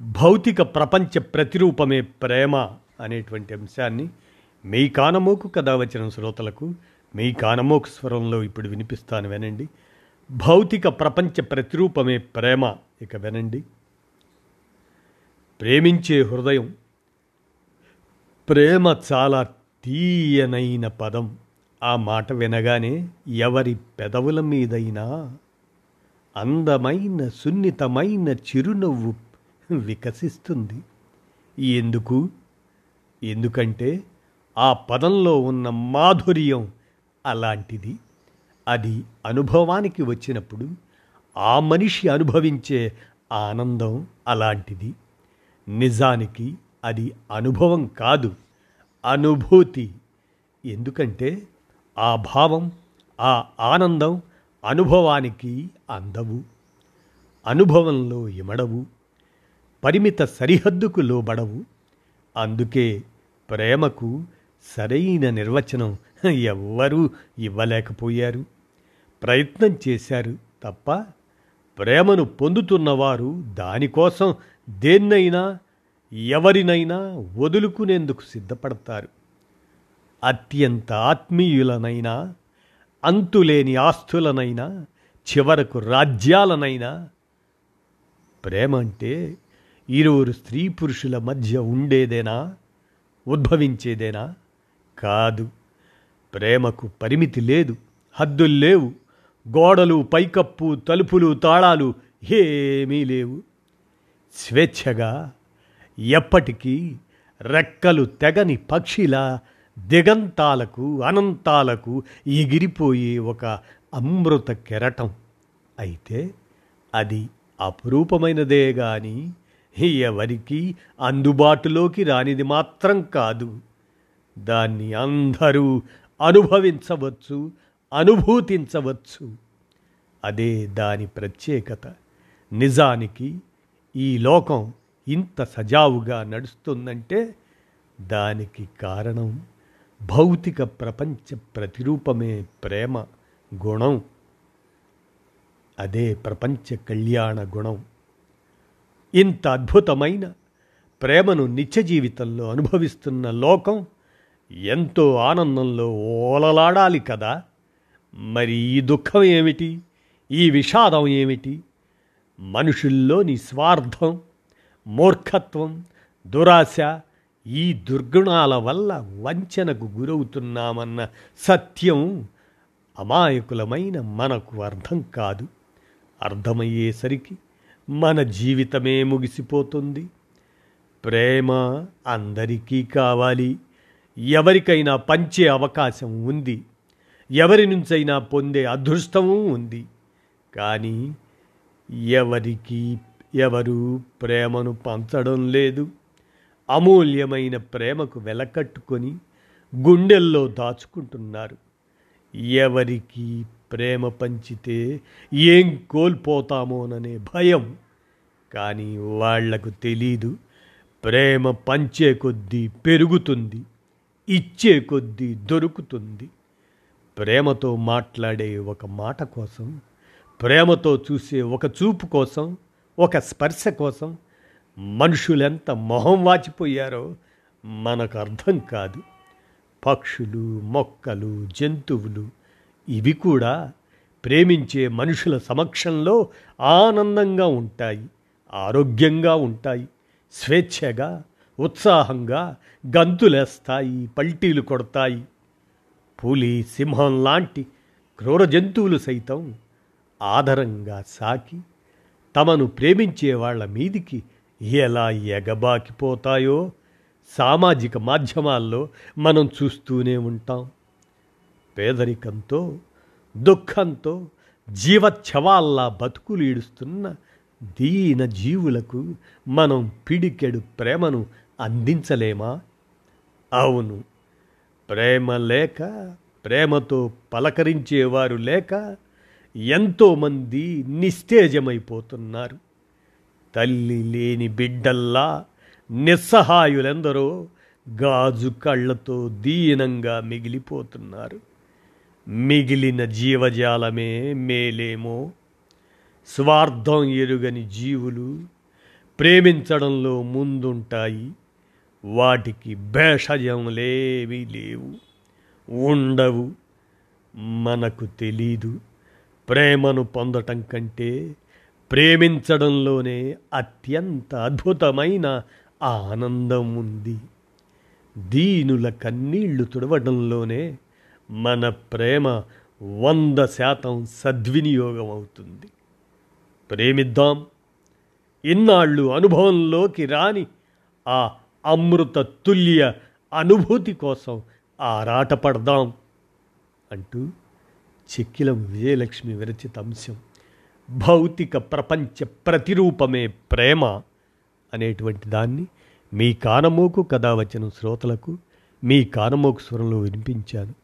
భౌతిక ప్రపంచ ప్రతిరూపమే ప్రేమ అనేటువంటి అంశాన్ని మీ కానమోకు కథ వచ్చిన శ్రోతలకు మీ కానమోకు స్వరంలో ఇప్పుడు వినిపిస్తాను వినండి. భౌతిక ప్రపంచ ప్రతిరూపమే ప్రేమ ఇక వినండి. ప్రేమించే హృదయం ప్రేమ చాలా తీయనైన పదం. ఆ మాట వినగానే ఎవరి పెదవుల మీదైనా అందమైన సున్నితమైన చిరునవ్వు వికసిస్తుంది. ఎందుకు? ఎందుకంటే ఆ పదంలో ఉన్న మాధుర్యం అలాంటిది. అది అనుభవానికి వచ్చినప్పుడు ఆ మనిషి అనుభవించే ఆనందం అలాంటిది. నిజానికి అది అనుభవం కాదు అనుభూతి. ఎందుకంటే ఆ భావం ఆ ఆనందం అనుభవానికి అందవు అనుభవంలో ఇమడవు. పరిమిత సరిహద్దుకు లోబడవు. అందుకే ప్రేమకు సరైన నిర్వచనం ఎవ్వరూ ఇవ్వలేకపోయారు. ప్రయత్నం చేశారు తప్ప ప్రేమను పొందుతున్నవారు దానికోసం దేన్నైనా ఎవరినైనా వదులుకునేందుకు సిద్ధపడతారు. అత్యంత ఆత్మీయులనైనా అంతులేని ఆస్తులనైనా చివరకు రాజ్యాలనైనా ప్రేమ అంటే ఇరువురు స్త్రీ పురుషుల మధ్య ఉండేదేనా? ఉద్భవించేదేనా? కాదు. ప్రేమకు పరిమితి లేదు. హద్దులు లేవు. గోడలు పైకప్పు తలుపులు తాళాలు ఏమీ లేవు. స్వేచ్ఛగా ఎప్పటికీ రెక్కలు తెగని పక్షిలా దిగంతాలకు అనంతాలకు ఎగిరిపోయే ఒక అమృత కెరటం. అయితే అది అపురూపమైనదే కానీ ఎవరికి అందుబాటులోకి రానిది మాత్రం కాదు. దాన్ని అందరూ అనుభవించవచ్చు అనుభూతించవచ్చు. అదే దాని ప్రత్యేకత. నిజానికి ఈ లోకం ఇంత సజావుగా నడుస్తుందంటే దానికి కారణం భౌతిక ప్రపంచ ప్రతిరూపమే ప్రేమ గుణం. అదే ప్రపంచ కళ్యాణ గుణం. ఇంత అద్భుతమైన ప్రేమను నిత్య జీవితంలో అనుభవిస్తున్న లోకం ఎంతో ఆనందంలో ఓలలాడాలి కదా. మరి ఈ దుఃఖం ఏమిటి? ఈ విషాదం ఏమిటి? మనుషుల్లోని స్వార్థం మూర్ఖత్వం దురాశ ఈ దుర్గుణాల వల్ల వంచనకు గురవుతున్నామన్న సత్యం అమాయకులమైన మనకు అర్థం కాదు. అర్థమయ్యేసరికి మన జీవితమే ముగిసిపోతుంది. ప్రేమ అందరికీ కావాలి. ఎవరికైనా పంచే అవకాశం ఉంది. ఎవరి నుంచైనా పొందే అదృష్టము ఉంది. కానీ ఎవరికి ఎవరు ప్రేమను పంచడం లేదు. అమూల్యమైన ప్రేమకు వెలకట్టుకొని గుండెల్లో దాచుకుంటున్నారు. ఎవరికి ప్రేమ పంచితే ఏం కోల్పోతామోననే భయం. కానీ వాళ్ళకు తెలీదు ప్రేమ పంచే కొద్దీ పెరుగుతుంది ఇచ్చే కొద్దీ దొరుకుతుంది. ప్రేమతో మాట్లాడే ఒక మాట కోసం ప్రేమతో చూసే ఒక చూపు కోసం ఒక స్పర్శ కోసం మనుషులెంత మొహం వాచిపోయారో మనకు అర్థం కాదు. పక్షులు మొక్కలు జంతువులు ఇవి కూడా ప్రేమించే మనుషుల సమక్షంలో ఆనందంగా ఉంటాయి ఆరోగ్యంగా ఉంటాయి స్వేచ్ఛగా ఉత్సాహంగా గంతులేస్తాయి పల్టీలు కొడతాయి. పులి సింహం లాంటి క్రూర జంతువులు సైతం ఆదరంగా సాకి తమను ప్రేమించే వాళ్ళ మీదికి ఎలా ఎగబాకిపోతాయో సామాజిక మాధ్యమాల్లో మనం చూస్తూనే ఉంటాం. పేదరికంతో దుఃఖంతో జీవచ్ఛవాల్లా బతుకులు ఈడుస్తున్న దీన జీవులకు మనం పిడికెడు ప్రేమను అందించలేమా? అవును. ప్రేమ లేక ప్రేమతో పలకరించేవారు లేక ఎంతోమంది నిస్తేజమైపోతున్నారు. తల్లి లేని బిడ్డల్లా నిస్సహాయులెందరో గాజు కళ్ళతో దీనంగా మిగిలిపోతున్నారు. మిగిలిన జీవజాలమే మేలేమో. స్వార్థం ఎరుగని జీవులు ప్రేమించడంలో ముందుంటాయి. వాటికి భేషజములేమీ లేవు. ఉండవు. మనకు తెలీదు. ప్రేమను పొందటం కంటే ప్రేమించడంలోనే అత్యంత అద్భుతమైన ఆనందం ఉంది దీనుల కన్నీళ్ళు తుడవడంలోనే మన ప్రేమ వంద శాతం సద్వినియోగం అవుతుంది ప్రేమిద్దాం. ఇన్నాళ్ళు అనుభవంలోకి రాని ఆ అమృత తుల్య అనుభూతి కోసం ఆరాటపడదాం అంటూ చెక్కిలం విజయలక్ష్మి విరచిత అంశం. భౌతిక ప్రపంచ ప్రతిరూపమే ప్రేమ అనేటువంటి దాన్ని మీ కానమోకు కథ వచ్చిన శ్రోతలకు మీ కానమోకు స్వరంలో వినిపించాను.